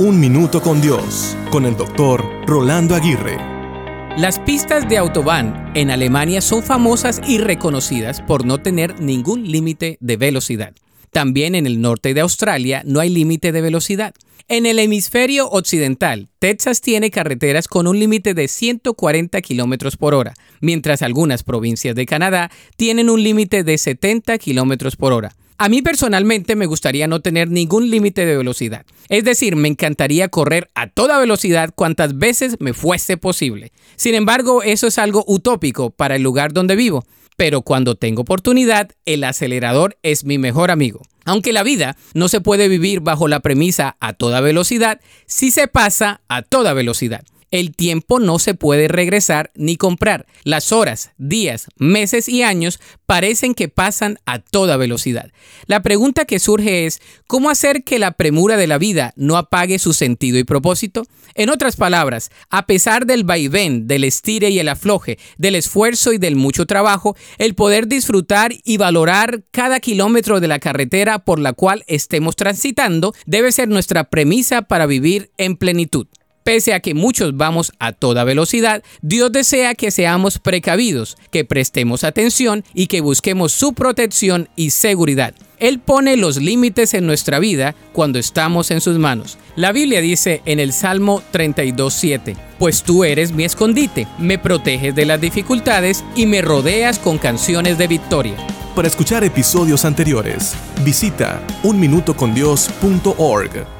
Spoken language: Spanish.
Un Minuto con Dios, con el doctor Rolando Aguirre. Las pistas de Autobahn en Alemania son famosas y reconocidas por no tener ningún límite de velocidad. También en el norte de Australia no hay límite de velocidad. En el hemisferio occidental, Texas tiene carreteras con un límite de 140 kilómetros por hora, mientras algunas provincias de Canadá tienen un límite de 70 kilómetros por hora. A mí personalmente me gustaría no tener ningún límite de velocidad. Es decir, me encantaría correr a toda velocidad cuantas veces me fuese posible. Sin embargo, eso es algo utópico para el lugar donde vivo. Pero cuando tengo oportunidad, el acelerador es mi mejor amigo. Aunque la vida no se puede vivir bajo la premisa a toda velocidad, sí se pasa a toda velocidad. El tiempo no se puede regresar ni comprar. Las horas, días, meses y años parecen que pasan a toda velocidad. La pregunta que surge es, ¿cómo hacer que la premura de la vida no apague su sentido y propósito? En otras palabras, a pesar del vaivén, del estire y el afloje, del esfuerzo y del mucho trabajo, el poder disfrutar y valorar cada kilómetro de la carretera por la cual estemos transitando debe ser nuestra premisa para vivir en plenitud. Pese a que muchos vamos a toda velocidad, Dios desea que seamos precavidos, que prestemos atención y que busquemos su protección y seguridad. Él pone los límites en nuestra vida cuando estamos en sus manos. La Biblia dice en el Salmo 32.7, Pues tú eres mi escondite, me proteges de las dificultades y me rodeas con canciones de victoria. Para escuchar episodios anteriores, visita unminutocondios.org.